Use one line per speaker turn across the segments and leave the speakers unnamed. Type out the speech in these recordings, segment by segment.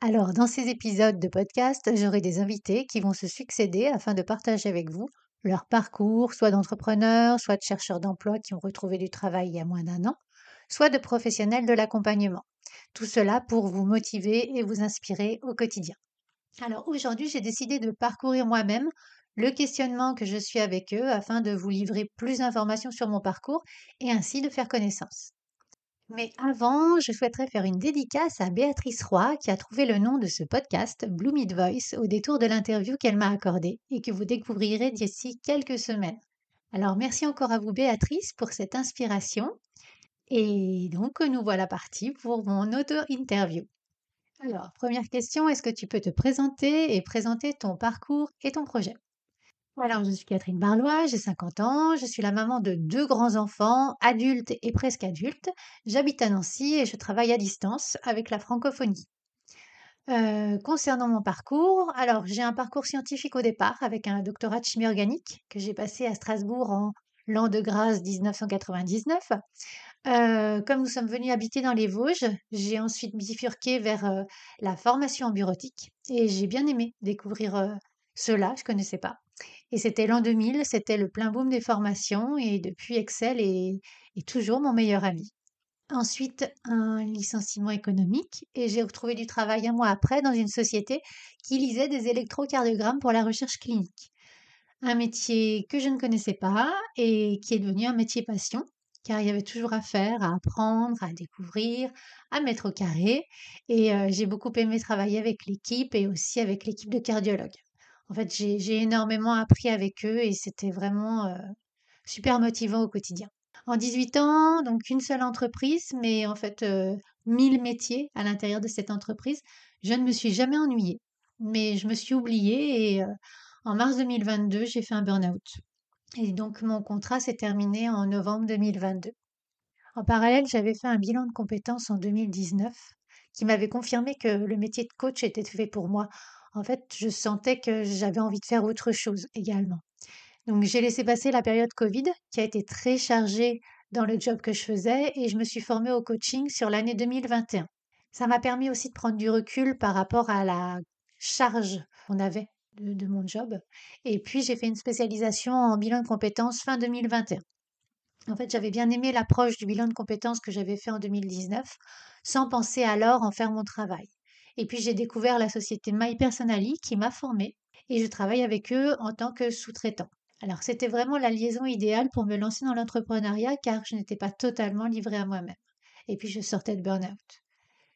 Alors, dans ces épisodes de podcast, j'aurai des invités qui vont se succéder afin de partager avec vous leur parcours, soit d'entrepreneurs, soit de chercheurs d'emploi qui ont retrouvé du travail il y a moins d'un an, soit de professionnels de l'accompagnement. Tout cela pour vous motiver et vous inspirer au quotidien. Alors aujourd'hui, j'ai décidé de parcourir moi-même le questionnement que je suis avec eux afin de vous livrer plus d'informations sur mon parcours et ainsi de faire connaissance. Mais avant, je souhaiterais faire une dédicace à Béatrice Roy qui a trouvé le nom de ce podcast, Blue Mid Voice, au détour de l'interview qu'elle m'a accordée et que vous découvrirez d'ici quelques semaines. Alors merci encore à vous Béatrice pour cette inspiration. Et donc nous voilà partis pour mon auto-interview. Alors, première question, est-ce que tu peux te présenter et présenter ton parcours et ton projet? Alors, je suis Catherine Barlois, j'ai 50 ans, je suis la maman de deux grands-enfants, adultes et presque adultes. J'habite à Nancy et je travaille à distance avec la francophonie. Euh, concernant mon parcours, alors j'ai un parcours scientifique au départ avec un doctorat de chimie organique que j'ai passé à Strasbourg en l'an de grâce 1999. Euh, comme nous sommes venus habiter dans les Vosges, j'ai ensuite bifurqué vers euh, la formation en bureautique et j'ai bien aimé découvrir cela, je ne connaissais pas. Et c'était l'an 2000, c'était le plein boom des formations et depuis Excel est, toujours mon meilleur ami. Ensuite, un licenciement économique et j'ai retrouvé du travail un mois après dans une société qui lisait des électrocardiogrammes pour la recherche clinique. Un métier que je ne connaissais pas et qui est devenu un métier passion car il y avait toujours à faire, à apprendre, à découvrir, à mettre au carré. Et euh, j'ai beaucoup aimé travailler avec l'équipe et aussi avec l'équipe de cardiologues. En fait, j'ai énormément appris avec eux et c'était vraiment euh, super motivant au quotidien. En 18 ans, donc une seule entreprise, mais en fait euh, 1000 métiers à l'intérieur de cette entreprise. Je ne me suis jamais ennuyée, mais je me suis oubliée et euh, en mars 2022, j'ai fait un burn-out. Et donc mon contrat s'est terminé en novembre 2022. En parallèle, j'avais fait un bilan de compétences en 2019 qui m'avait confirmé que le métier de coach était fait pour moi en fait, je sentais que j'avais envie de faire autre chose également. Donc j'ai laissé passer la période Covid qui a été très chargée dans le job que je faisais et je me suis formée au coaching sur l'année 2021. Ça m'a permis aussi de prendre du recul par rapport à la charge qu'on avait de, mon job. Et puis j'ai fait une spécialisation en bilan de compétences fin 2021. En fait, j'avais bien aimé l'approche du bilan de compétences que j'avais fait en 2019, sans penser alors en faire mon travail. Et puis j'ai découvert la société My Personally qui m'a formée et je travaille avec eux en tant que sous-traitant. Alors c'était vraiment la liaison idéale pour me lancer dans l'entrepreneuriat car je n'étais pas totalement livrée à moi-même. Et puis je sortais de burn-out.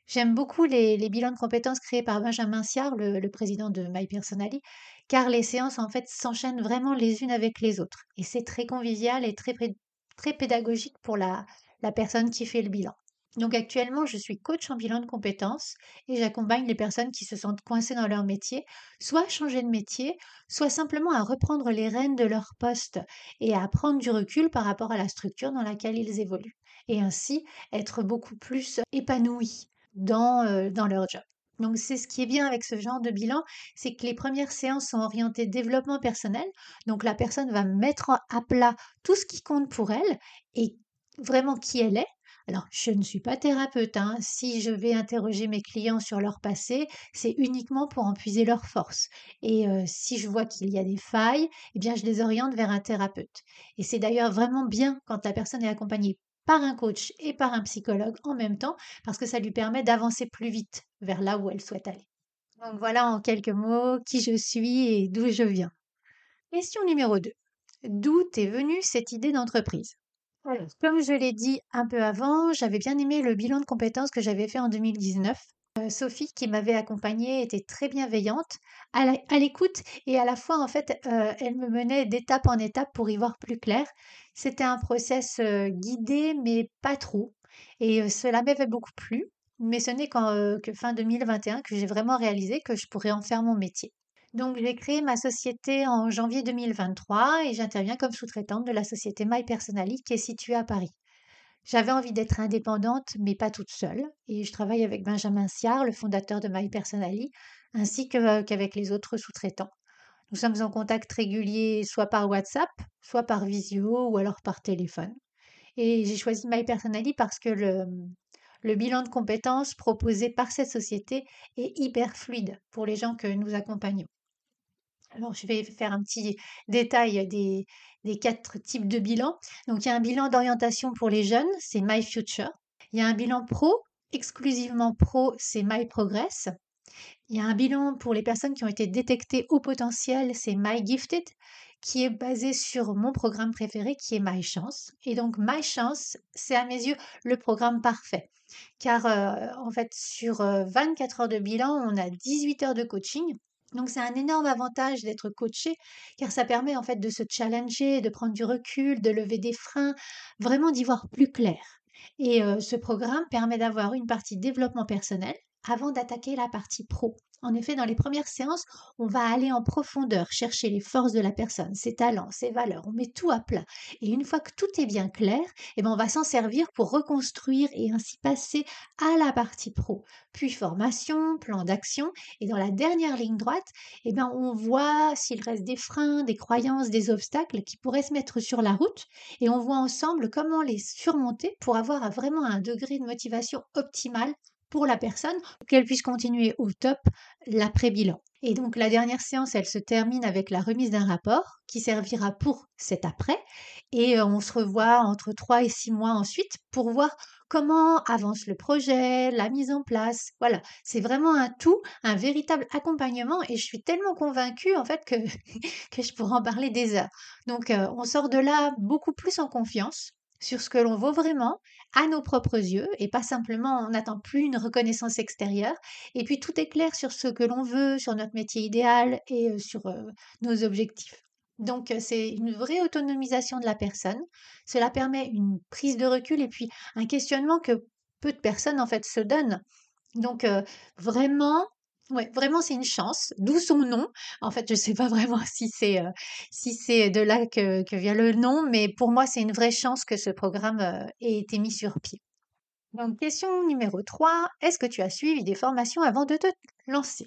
J'aime beaucoup les, bilans de compétences créés par Benjamin Siard, le, président de My Personally, car les séances en fait s'enchaînent vraiment les unes avec les autres. Et c'est très convivial et très, très pédagogique pour la personne qui fait le bilan. Donc actuellement, je suis coach en bilan de compétences et j'accompagne les personnes qui se sentent coincées dans leur métier, soit à changer de métier, soit simplement à reprendre les rênes de leur poste et à prendre du recul par rapport à la structure dans laquelle ils évoluent. Et ainsi être beaucoup plus épanouis dans, euh, dans leur job. Donc c'est ce qui est bien avec ce genre de bilan, c'est que les premières séances sont orientées développement personnel. Donc la personne va mettre à plat tout ce qui compte pour elle et vraiment qui elle est alors, je ne suis pas thérapeute. Hein. Si je vais interroger mes clients sur leur passé, c'est uniquement pour en puiser leurs forces. Et si je vois qu'il y a des failles, eh bien, je les oriente vers un thérapeute. Et c'est d'ailleurs vraiment bien quand la personne est accompagnée par un coach et par un psychologue en même temps, parce que ça lui permet d'avancer plus vite vers là où elle souhaite aller. Donc voilà en quelques mots qui je suis et d'où je viens. Question numéro 2. D'où est venue cette idée d'entreprise? Comme je l'ai dit un peu avant, j'avais bien aimé le bilan de compétences que j'avais fait en 2019. Euh, Sophie, qui m'avait accompagnée, était très bienveillante, à l'écoute et à la fois, en fait, euh, elle me menait d'étape en étape pour y voir plus clair. C'était un process euh, guidé, mais pas trop. Et cela m'avait beaucoup plu. mais ce n'est qu'en que fin 2021 que j'ai vraiment réalisé que je pourrais en faire mon métier. Donc j'ai créé ma société en janvier 2023 et j'interviens comme sous-traitante de la société My Personally qui est située à Paris. J'avais envie d'être indépendante, mais pas toute seule, et je travaille avec Benjamin Siard, le fondateur de My Personally, ainsi qu'avec les autres sous-traitants. Nous sommes en contact régulier soit par WhatsApp, soit par visio ou alors par téléphone. Et j'ai choisi My Personally parce que le bilan de compétences proposé par cette société est hyper fluide pour les gens que nous accompagnons. Alors, je vais faire un petit détail des, quatre types de bilans. Donc, il y a un bilan d'orientation pour les jeunes, c'est My Future. Il y a un bilan pro, exclusivement pro, c'est My Progress. Il y a un bilan pour les personnes qui ont été détectées au potentiel, c'est My Gifted, qui est basé sur mon programme préféré, qui est My Chance. Et donc, My Chance, c'est à mes yeux le programme parfait. Car, euh, en fait, sur 24 euh, heures de bilan, on a 18 heures de coaching. Donc c'est un énorme avantage d'être coaché car ça permet en fait de se challenger, de prendre du recul, de lever des freins, vraiment d'y voir plus clair. Et euh, ce programme permet d'avoir une partie développement personnel avant d'attaquer la partie pro. En effet, dans les premières séances, on va aller en profondeur, chercher les forces de la personne, ses talents, ses valeurs, on met tout à plat. Et une fois que tout est bien clair, eh ben on va s'en servir pour reconstruire et ainsi passer à la partie pro. Puis formation, plan d'action, et dans la dernière ligne droite, eh ben on voit s'il reste des freins, des croyances, des obstacles qui pourraient se mettre sur la route, et on voit ensemble comment les surmonter pour avoir vraiment un degré de motivation optimal pour la personne, qu'elle puisse continuer au top l'après-bilan. Et donc la dernière séance, elle se termine avec la remise d'un rapport qui servira pour cet après. Et euh, on se revoit entre 3 et 6 mois ensuite pour voir comment avance le projet, la mise en place. Voilà, c'est vraiment un tout, un véritable accompagnement et je suis tellement convaincue en fait que, que je pourrais en parler des heures. Donc euh, on sort de là beaucoup plus en confiance sur ce que l'on vaut vraiment à nos propres yeux et pas simplement on n'attend plus une reconnaissance extérieure et puis tout est clair sur ce que l'on veut, sur notre métier idéal et euh, sur euh, nos objectifs. Donc euh, c'est une vraie autonomisation de la personne. Cela permet une prise de recul et puis un questionnement que peu de personnes en fait se donnent. Donc vraiment Ouais, vraiment, c'est une chance, d'où son nom. En fait, je ne sais pas vraiment si c'est euh, si c'est de là que, que, vient le nom, mais pour moi, c'est une vraie chance que ce programme euh, ait été mis sur pied. Donc, question numéro 3, est-ce que tu as suivi des formations avant de te lancer?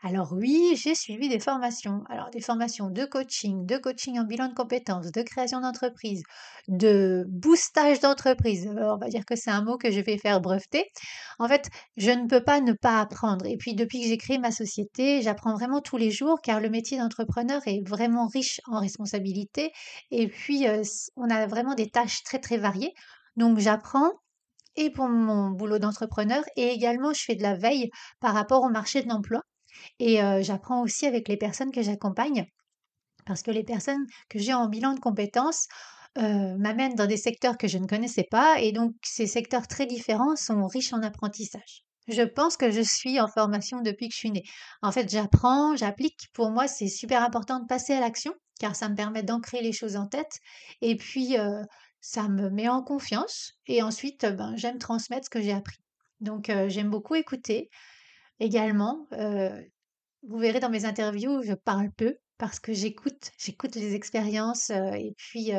Alors oui, j'ai suivi des formations. Alors des formations de coaching, de coaching en bilan de compétences, de création d'entreprise, de boostage d'entreprise. On va dire que c'est un mot que je vais faire breveter. En fait, je ne peux pas ne pas apprendre. Et puis depuis que j'ai créé ma société, j'apprends vraiment tous les jours car le métier d'entrepreneur est vraiment riche en responsabilités. Et puis, euh, on a vraiment des tâches très très variées. Donc j'apprends et pour mon boulot d'entrepreneur et également je fais de la veille par rapport au marché de l'emploi. Et j'apprends aussi avec les personnes que j'accompagne, parce que les personnes que j'ai en bilan de compétences m'amènent dans des secteurs que je ne connaissais pas, et donc ces secteurs très différents sont riches en apprentissage. Je pense que je suis en formation depuis que je suis née. En fait, j'apprends, j'applique. Pour moi, c'est super important de passer à l'action, car ça me permet d'ancrer les choses en tête. Et puis, ça me met en confiance. Et ensuite, ben, j'aime transmettre ce que j'ai appris. Donc, j'aime beaucoup écouter. Également, vous verrez dans mes interviews, je parle peu parce que j'écoute, j'écoute les expériences et puis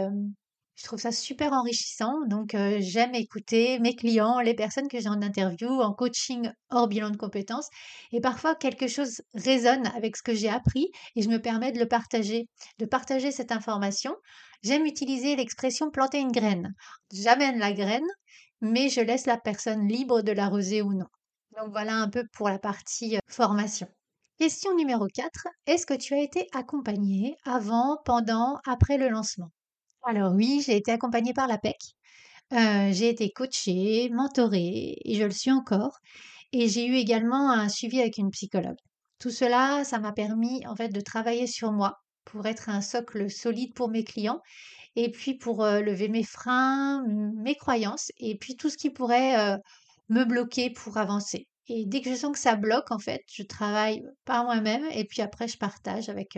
je trouve ça super enrichissant. Donc j'aime écouter mes clients, les personnes que j'ai en interview, en coaching hors bilan de compétences. Et parfois quelque chose résonne avec ce que j'ai appris et je me permets de le partager, de partager cette information. J'aime utiliser l'expression planter une graine. J'amène la graine, mais je laisse la personne libre de l'arroser ou non. Donc voilà un peu pour la partie formation. Question numéro 4. Est-ce que tu as été accompagné avant, pendant, après le lancement? Alors oui, j'ai été accompagnée par l'APEC. j'ai été coachée, mentorée, et je le suis encore. Et j'ai eu également un suivi avec une psychologue. Tout cela, ça m'a permis en fait de travailler sur moi pour être un socle solide pour mes clients et puis pour lever mes freins, mes croyances et puis tout ce qui pourrait me bloquer pour avancer. Et dès que je sens que ça bloque, en fait, je travaille par moi-même et puis après, je partage avec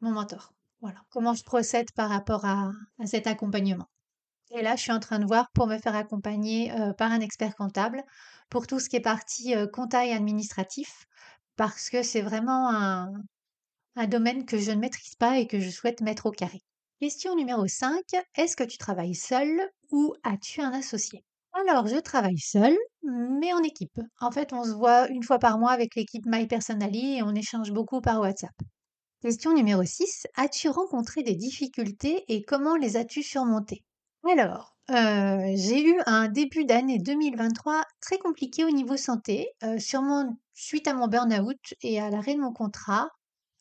mon mentor. Voilà comment je procède par rapport à, cet accompagnement. Et là, je suis en train de voir pour me faire accompagner par un expert comptable pour tout ce qui est partie compta et administratif, parce que c'est vraiment un, un domaine que je ne maîtrise pas et que je souhaite mettre au carré. Question numéro 5. Est-ce que tu travailles seul ou as-tu un associé? Alors, je travaille seul, mais en équipe. En fait, on se voit une fois par mois avec l'équipe My Personally et on échange beaucoup par WhatsApp. Question numéro 6. As-tu rencontré des difficultés et comment les as-tu surmontées? Alors, euh, j'ai eu un début d'année 2023 très compliqué au niveau santé, euh, sûrement suite à mon burn-out et à l'arrêt de mon contrat.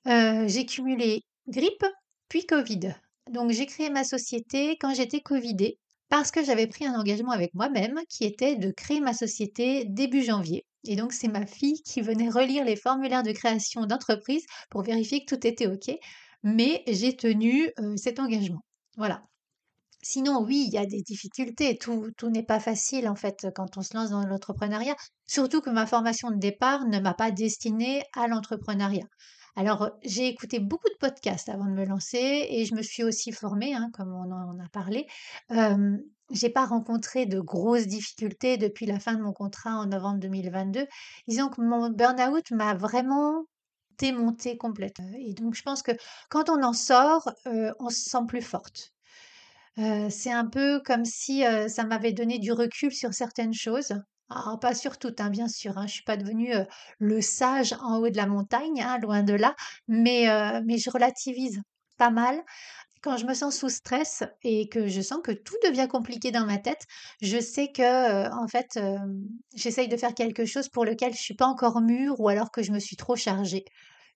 Euh, j'ai cumulé grippe, puis Covid. Donc j'ai créé ma société quand j'étais Covidée parce que j'avais pris un engagement avec moi-même qui était de créer ma société début janvier. Et donc c'est ma fille qui venait relire les formulaires de création d'entreprise pour vérifier que tout était OK. Mais j'ai tenu cet engagement. Voilà. Sinon, oui, il y a des difficultés. Tout, tout n'est pas facile, en fait, quand on se lance dans l'entrepreneuriat. Surtout que ma formation de départ ne m'a pas destinée à l'entrepreneuriat. Alors, j'ai écouté beaucoup de podcasts avant de me lancer et je me suis aussi formée, hein, comme on en a parlé. Euh, j'ai pas rencontré de grosses difficultés depuis la fin de mon contrat en novembre 2022. Disons que mon burn-out m'a vraiment démonté complètement. Et donc, je pense que quand on en sort, on se sent plus forte c'est un peu comme si, ça m'avait donné du recul sur certaines choses. Alors pas sur toutes, hein, bien sûr, hein, je suis pas devenue, le sage en haut de la montagne, hein, loin de là, mais je relativise pas mal. Quand je me sens sous stress et que je sens que tout devient compliqué dans ma tête, je sais que, en fait, j'essaye de faire quelque chose pour lequel je suis pas encore mûre ou alors que je me suis trop chargée.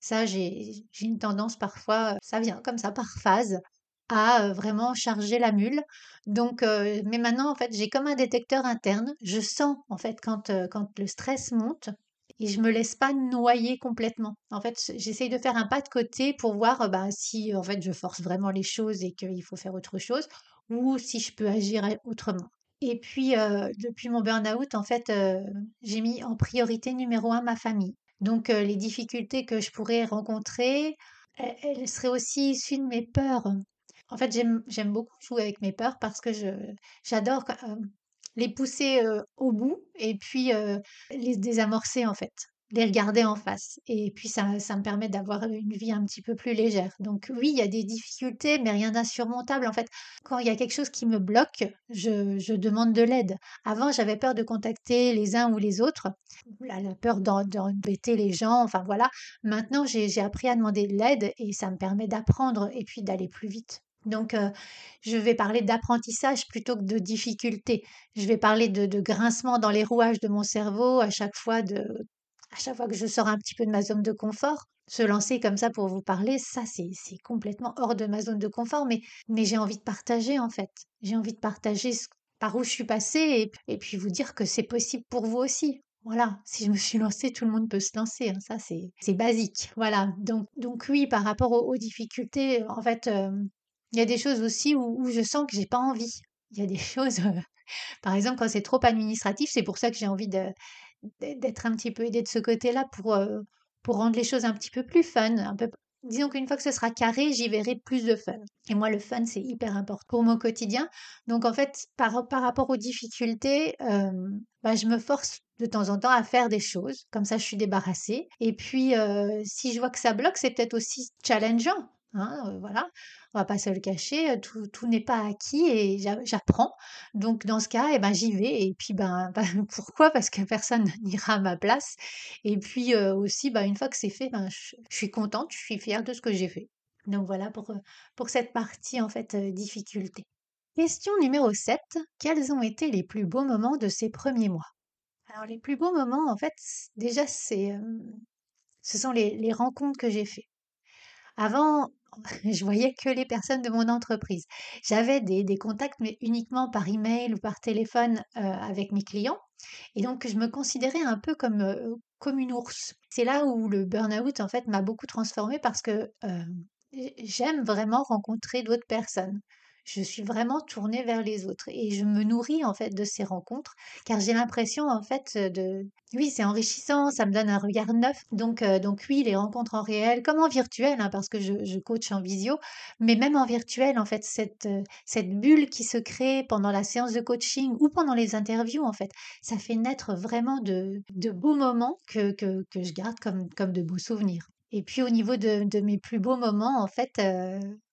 Ça, j'ai une tendance parfois, ça vient comme ça par phase à vraiment charger la mule. Donc, mais maintenant, en fait, j'ai comme un détecteur interne. Je sens, en fait, quand, quand le stress monte et je me laisse pas noyer complètement. En fait, j'essaye de faire un pas de côté pour voir bah, si, en fait, je force vraiment les choses et qu'il faut faire autre chose ou si je peux agir autrement. Et puis, depuis mon burn-out, en fait, j'ai mis en priorité numéro un ma famille. Donc, les difficultés que je pourrais rencontrer, elles seraient aussi issues de mes peurs. En fait, j'aime beaucoup jouer avec mes peurs parce que j'adore les pousser au bout et puis les désamorcer en fait, les regarder en face. Et puis ça, me permet d'avoir une vie un petit peu plus légère. Donc oui, il y a des difficultés, mais rien d'insurmontable. En fait, quand il y a quelque chose qui me bloque, je, je demande de l'aide. Avant, j'avais peur de contacter les uns ou les autres, la, la peur d'embêter les gens, enfin voilà. Maintenant, j'ai appris à demander de l'aide et ça me permet d'apprendre et puis d'aller plus vite. Donc, je vais parler d'apprentissage plutôt que de difficulté. Je vais parler de, grincement dans les rouages de mon cerveau à chaque fois de, à chaque fois que je sors un petit peu de ma zone de confort. Se lancer comme ça pour vous parler, ça c'est, complètement hors de ma zone de confort, mais, mais j'ai envie de partager en fait. J'ai envie de partager par où je suis passée et, puis vous dire que c'est possible pour vous aussi. Voilà, si je me suis lancée, tout le monde peut se lancer. Hein, ça, c'est, basique. Voilà. Donc, donc oui, par rapport aux, difficultés, en fait, il y a des choses aussi où, je sens que j'ai pas envie. Il y a des choses, par exemple, quand c'est trop administratif, c'est pour ça que j'ai envie d'être un petit peu aidée de ce côté-là pour, pour rendre les choses un petit peu plus fun, un peu disons qu'une fois que ce sera carré, j'y verrai plus de fun. Et moi, le fun, c'est hyper important pour mon quotidien. Donc, en fait, par, par rapport aux difficultés, bah, je me force de temps en temps à faire des choses. Comme ça, je suis débarrassée. Et puis, si je vois que ça bloque, c'est peut-être aussi challengeant. Hein, voilà, on va pas se le cacher, tout, tout n'est pas acquis et j'apprends. Donc dans ce cas, eh ben, j'y vais. Et puis ben, pourquoi? Parce que personne n'ira à ma place. Et puis aussi, ben, une fois que c'est fait, ben, je, suis contente, je suis fière de ce que j'ai fait. Donc voilà pour, pour cette partie en fait difficulté. Question numéro 7. Quels ont été les plus beaux moments de ces premiers mois? Alors les plus beaux moments, en fait, déjà, c'est, ce sont les, les rencontres que j'ai faites. Avant, je voyais que les personnes de mon entreprise. J'avais des, contacts, mais uniquement par email ou par téléphone avec mes clients. Et donc, je me considérais un peu comme, comme une ours. C'est là où le burn-out, en fait, m'a beaucoup transformée parce que j'aime vraiment rencontrer d'autres personnes. Je suis vraiment tournée vers les autres et je me nourris en fait de ces rencontres car j'ai l'impression en fait de oui c'est enrichissant ça me donne un regard neuf. Donc donc oui les rencontres en réel comme en virtuel hein, parce que je, je coach en visio mais même en virtuel en fait cette cette bulle qui se crée pendant la séance de coaching ou pendant les interviews en fait ça fait naître vraiment de, de beaux moments que, que, que je garde comme comme de beaux souvenirs. Et puis au niveau de, de mes plus beaux moments en fait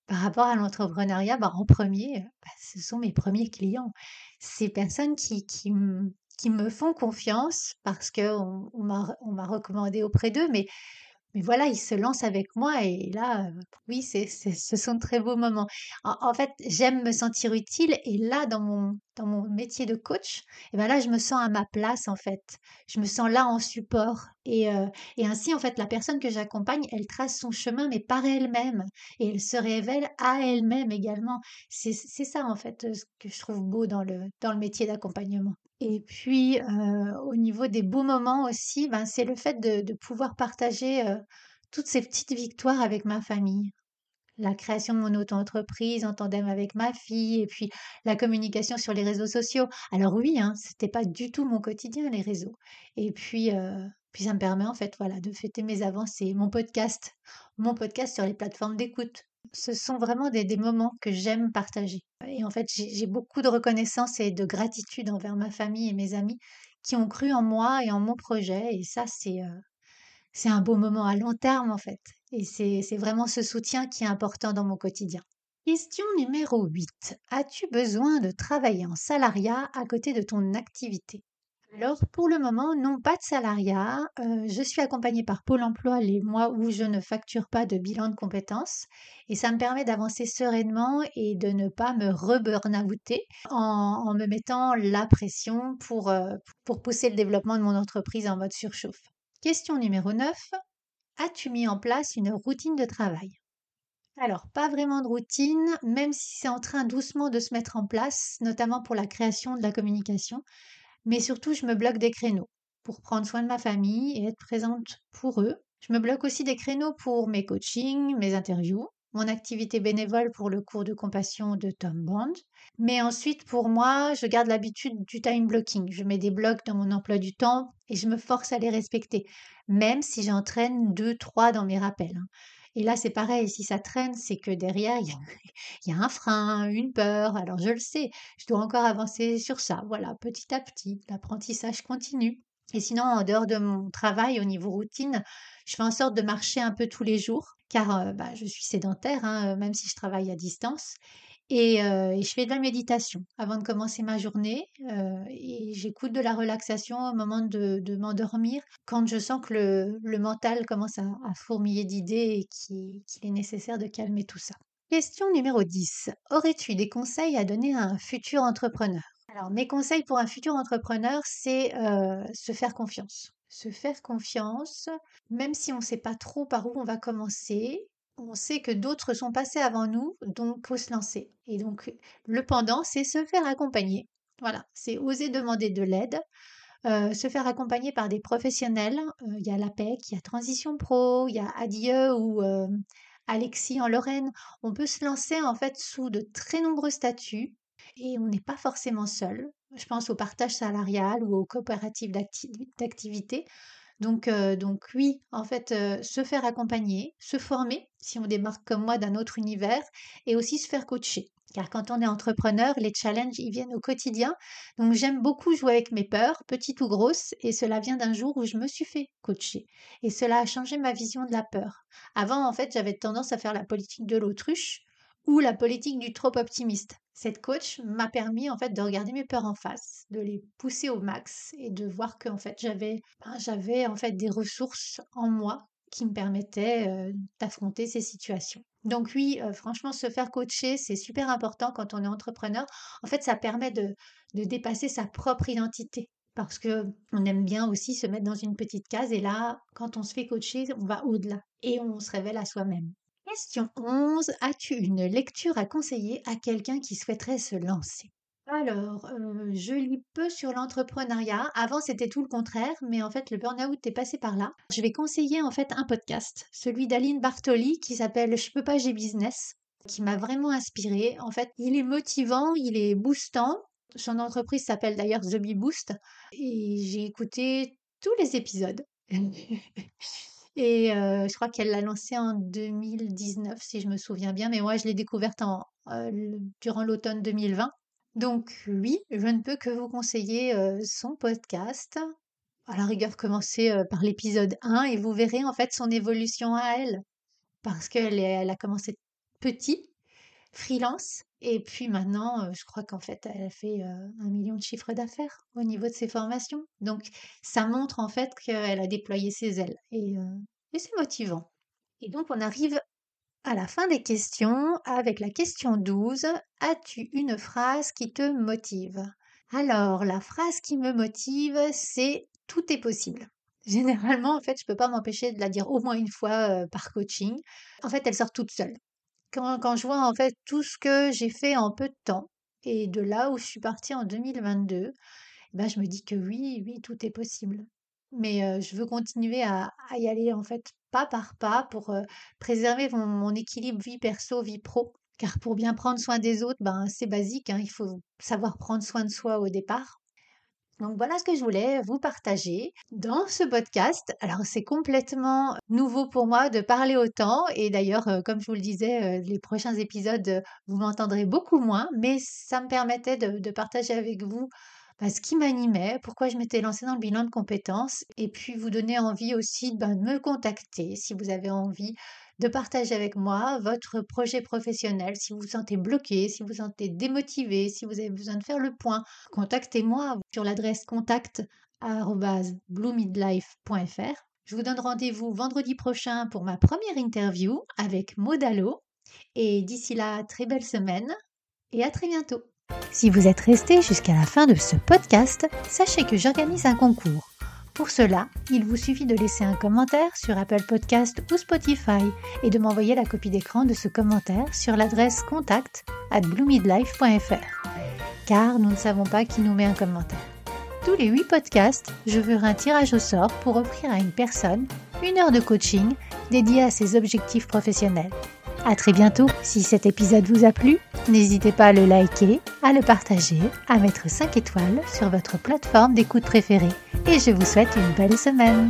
par rapport à l'entrepreneuriat, bah, en premier, bah, ce sont mes premiers clients. Ces personnes qui qui qui me font confiance parce qu'on on m'a recommandé auprès d'eux, mais mais voilà, ils se lancent avec moi et là, oui, c'est, ce sont de très beaux moments. En, fait, j'aime me sentir utile et là, dans mon, dans mon métier de coach, et ben là, je me sens à ma place en fait. Je me sens là en support et, et ainsi, en fait, la personne que j'accompagne, elle trace son chemin, mais par elle-même et elle se révèle à elle-même également. C'est, c'est ça en fait ce que je trouve beau dans le, dans le métier d'accompagnement. Et puis, au niveau des beaux moments aussi, ben, c'est le fait de pouvoir partager, toutes ces petites victoires avec ma famille. La création de mon auto-entreprise en tandem avec ma fille et puis la communication sur les réseaux sociaux. Alors oui, hein, c'était pas du tout mon quotidien les réseaux et puis, puis ça me permet en fait, voilà, de fêter mes avancées. Mon podcast, mon podcast sur les plateformes d'écoute. Ce sont vraiment des, moments que j'aime partager. Et en fait, j'ai beaucoup de reconnaissance et de gratitude envers ma famille et mes amis qui ont cru en moi et en mon projet. Et ça, c'est euh, c'est un beau moment à long terme, en fait. Et c'est vraiment ce soutien qui est important dans mon quotidien. Question numéro 8. As-tu besoin de travailler en salariat à côté de ton activité? Alors, pour le moment, non, pas de salariat. Euh, je suis accompagnée par Pôle emploi les mois où je ne facture pas de bilan de compétences et ça me permet d'avancer sereinement et de ne pas me re-burnouter en, en me mettant la pression pour, euh, pour pousser le développement de mon entreprise en mode surchauffe. Question numéro 9. As-tu mis en place une routine de travail? Alors, pas vraiment de routine, même si c'est en train doucement de se mettre en place, notamment pour la création de la communication. Mais surtout, je me bloque des créneaux pour prendre soin de ma famille et être présente pour eux. Je me bloque aussi des créneaux pour mes coachings, mes interviews, mon activité bénévole pour le cours de compassion de Tom Bond. Mais ensuite, pour moi, je garde l'habitude du time blocking. Je mets des blocs dans mon emploi du temps et je me force à les respecter, même si j'entraîne deux, trois dans mes rappels. Et là, c'est pareil, si ça traîne, c'est que derrière, il y, a, un frein, une peur. Alors, je le sais, je dois encore avancer sur ça. Voilà, petit à petit, l'apprentissage continue. Et sinon, en dehors de mon travail, au niveau routine, je fais en sorte de marcher un peu tous les jours, car euh, bah, je suis sédentaire, hein, même si je travaille à distance. Et, je fais de la méditation avant de commencer ma journée et j'écoute de la relaxation au moment de, m'endormir quand je sens que le, mental commence à, fourmiller d'idées et qu'il est nécessaire de calmer tout ça. Question numéro 10. Aurais-tu des conseils à donner à un futur entrepreneur? Alors mes conseils pour un futur entrepreneur, c'est se faire confiance. Se faire confiance, même si on ne sait pas trop par où on va commencer, on sait que d'autres sont passés avant nous, donc faut se lancer. Et donc le pendant, c'est se faire accompagner. Voilà, c'est oser demander de l'aide, euh, se faire accompagner par des professionnels. Euh, il y a l'APEC, il y a Transition Pro, il y a Adieu ou euh, Alexis en Lorraine. On peut se lancer en fait sous de très nombreux statuts et on n'est pas forcément seul. Je pense au partage salarial ou aux coopératives d'activité. Donc, euh, donc oui, en fait, euh, se faire accompagner, se former, si on démarque comme moi d'un autre univers, et aussi se faire coacher. Car quand on est entrepreneur, les challenges, ils viennent au quotidien. Donc j'aime beaucoup jouer avec mes peurs, petites ou grosses, et cela vient d'un jour où je me suis fait coacher. Et cela a changé ma vision de la peur. Avant, en fait, j'avais tendance à faire la politique de l'autruche ou la politique du trop optimiste. Cette coach m'a permis en fait de regarder mes peurs en face, de les pousser au max et de voir que en fait j'avais ben, j'avais en fait des ressources en moi qui me permettaient euh, d'affronter ces situations. Donc oui, euh, franchement, se faire coacher, c'est super important quand on est entrepreneur. En fait, ça permet de, de dépasser sa propre identité parce que on aime bien aussi se mettre dans une petite case et là, quand on se fait coacher, on va au-delà et on se révèle à soi-même. Question 11. As-tu une lecture à conseiller à quelqu'un qui souhaiterait se lancer? Alors, euh, je lis peu sur l'entrepreneuriat. Avant, c'était tout le contraire, mais en fait, le burn-out est passé par là. Je vais conseiller en fait un podcast, celui d'Aline Bartoli qui s'appelle Je peux pas, j'ai business. qui m'a vraiment inspiré. En fait, il est motivant, il est boostant. Son entreprise s'appelle d'ailleurs The Bee Boost et j'ai écouté tous les épisodes. et je crois qu'elle l'a lancé en 2019 si je me souviens bien, mais moi je l'ai découverte en, durant l'automne 2020. Donc oui, je ne peux que vous conseiller son podcast. À la rigueur, commencez par l'épisode 1 et vous verrez en fait son évolution à elle. Parce qu'elle elle a commencé petit, freelance, et puis maintenant, je crois qu'en fait, elle fait un million de chiffres d'affaires au niveau de ses formations. Donc ça montre en fait qu'elle a déployé ses ailes et, et c'est motivant. Et donc on arrive à la fin des questions avec la question 12. As-tu une phrase qui te motive? Alors la phrase qui me motive, c'est tout est possible. Généralement, en fait, je ne peux pas m'empêcher de la dire au moins une fois par coaching. En fait, elle sort toute seule. Quand, quand je vois en fait tout ce que j'ai fait en peu de temps, et de là où je suis partie en 2022, eh ben, je me dis que oui, oui, tout est possible. Mais je veux continuer à, y aller en fait pas par pas pour préserver mon, mon, équilibre vie perso, vie pro. Car pour bien prendre soin des autres, ben, c'est basique, hein, il faut savoir prendre soin de soi au départ. Donc voilà ce que je voulais vous partager dans ce podcast. Alors c'est complètement nouveau pour moi de parler autant et d'ailleurs euh, comme je vous le disais, euh, les prochains épisodes, euh, vous m'entendrez beaucoup moins, mais ça me permettait de, partager avec vous bah, ce qui m'animait, pourquoi je m'étais lancée dans le bilan de compétences et puis vous donner envie aussi ben, de me contacter si vous avez envie de partager avec moi votre projet professionnel. Si vous vous sentez bloqué, si vous vous sentez démotivé, si vous avez besoin de faire le point, contactez-moi sur l'adresse contact Je vous donne rendez-vous vendredi prochain pour ma première interview avec Modalo. Et d'ici là, très belle semaine et à très bientôt. Si vous êtes resté jusqu'à la fin de ce podcast, sachez que j'organise un concours. Pour cela, il vous suffit de laisser un commentaire sur Apple Podcast ou Spotify et de m'envoyer la copie d'écran de ce commentaire sur l'adresse contact at bloomidlife.fr. Car nous ne savons pas qui nous met un commentaire. Tous les 8 podcasts, je ferai un tirage au sort pour offrir à une personne une heure de coaching dédiée à ses objectifs professionnels. À très bientôt. Si cet épisode vous a plu, n'hésitez pas à le liker, à le partager, à mettre 5 étoiles sur votre plateforme d'écoute préférée. Et je vous souhaite une belle semaine.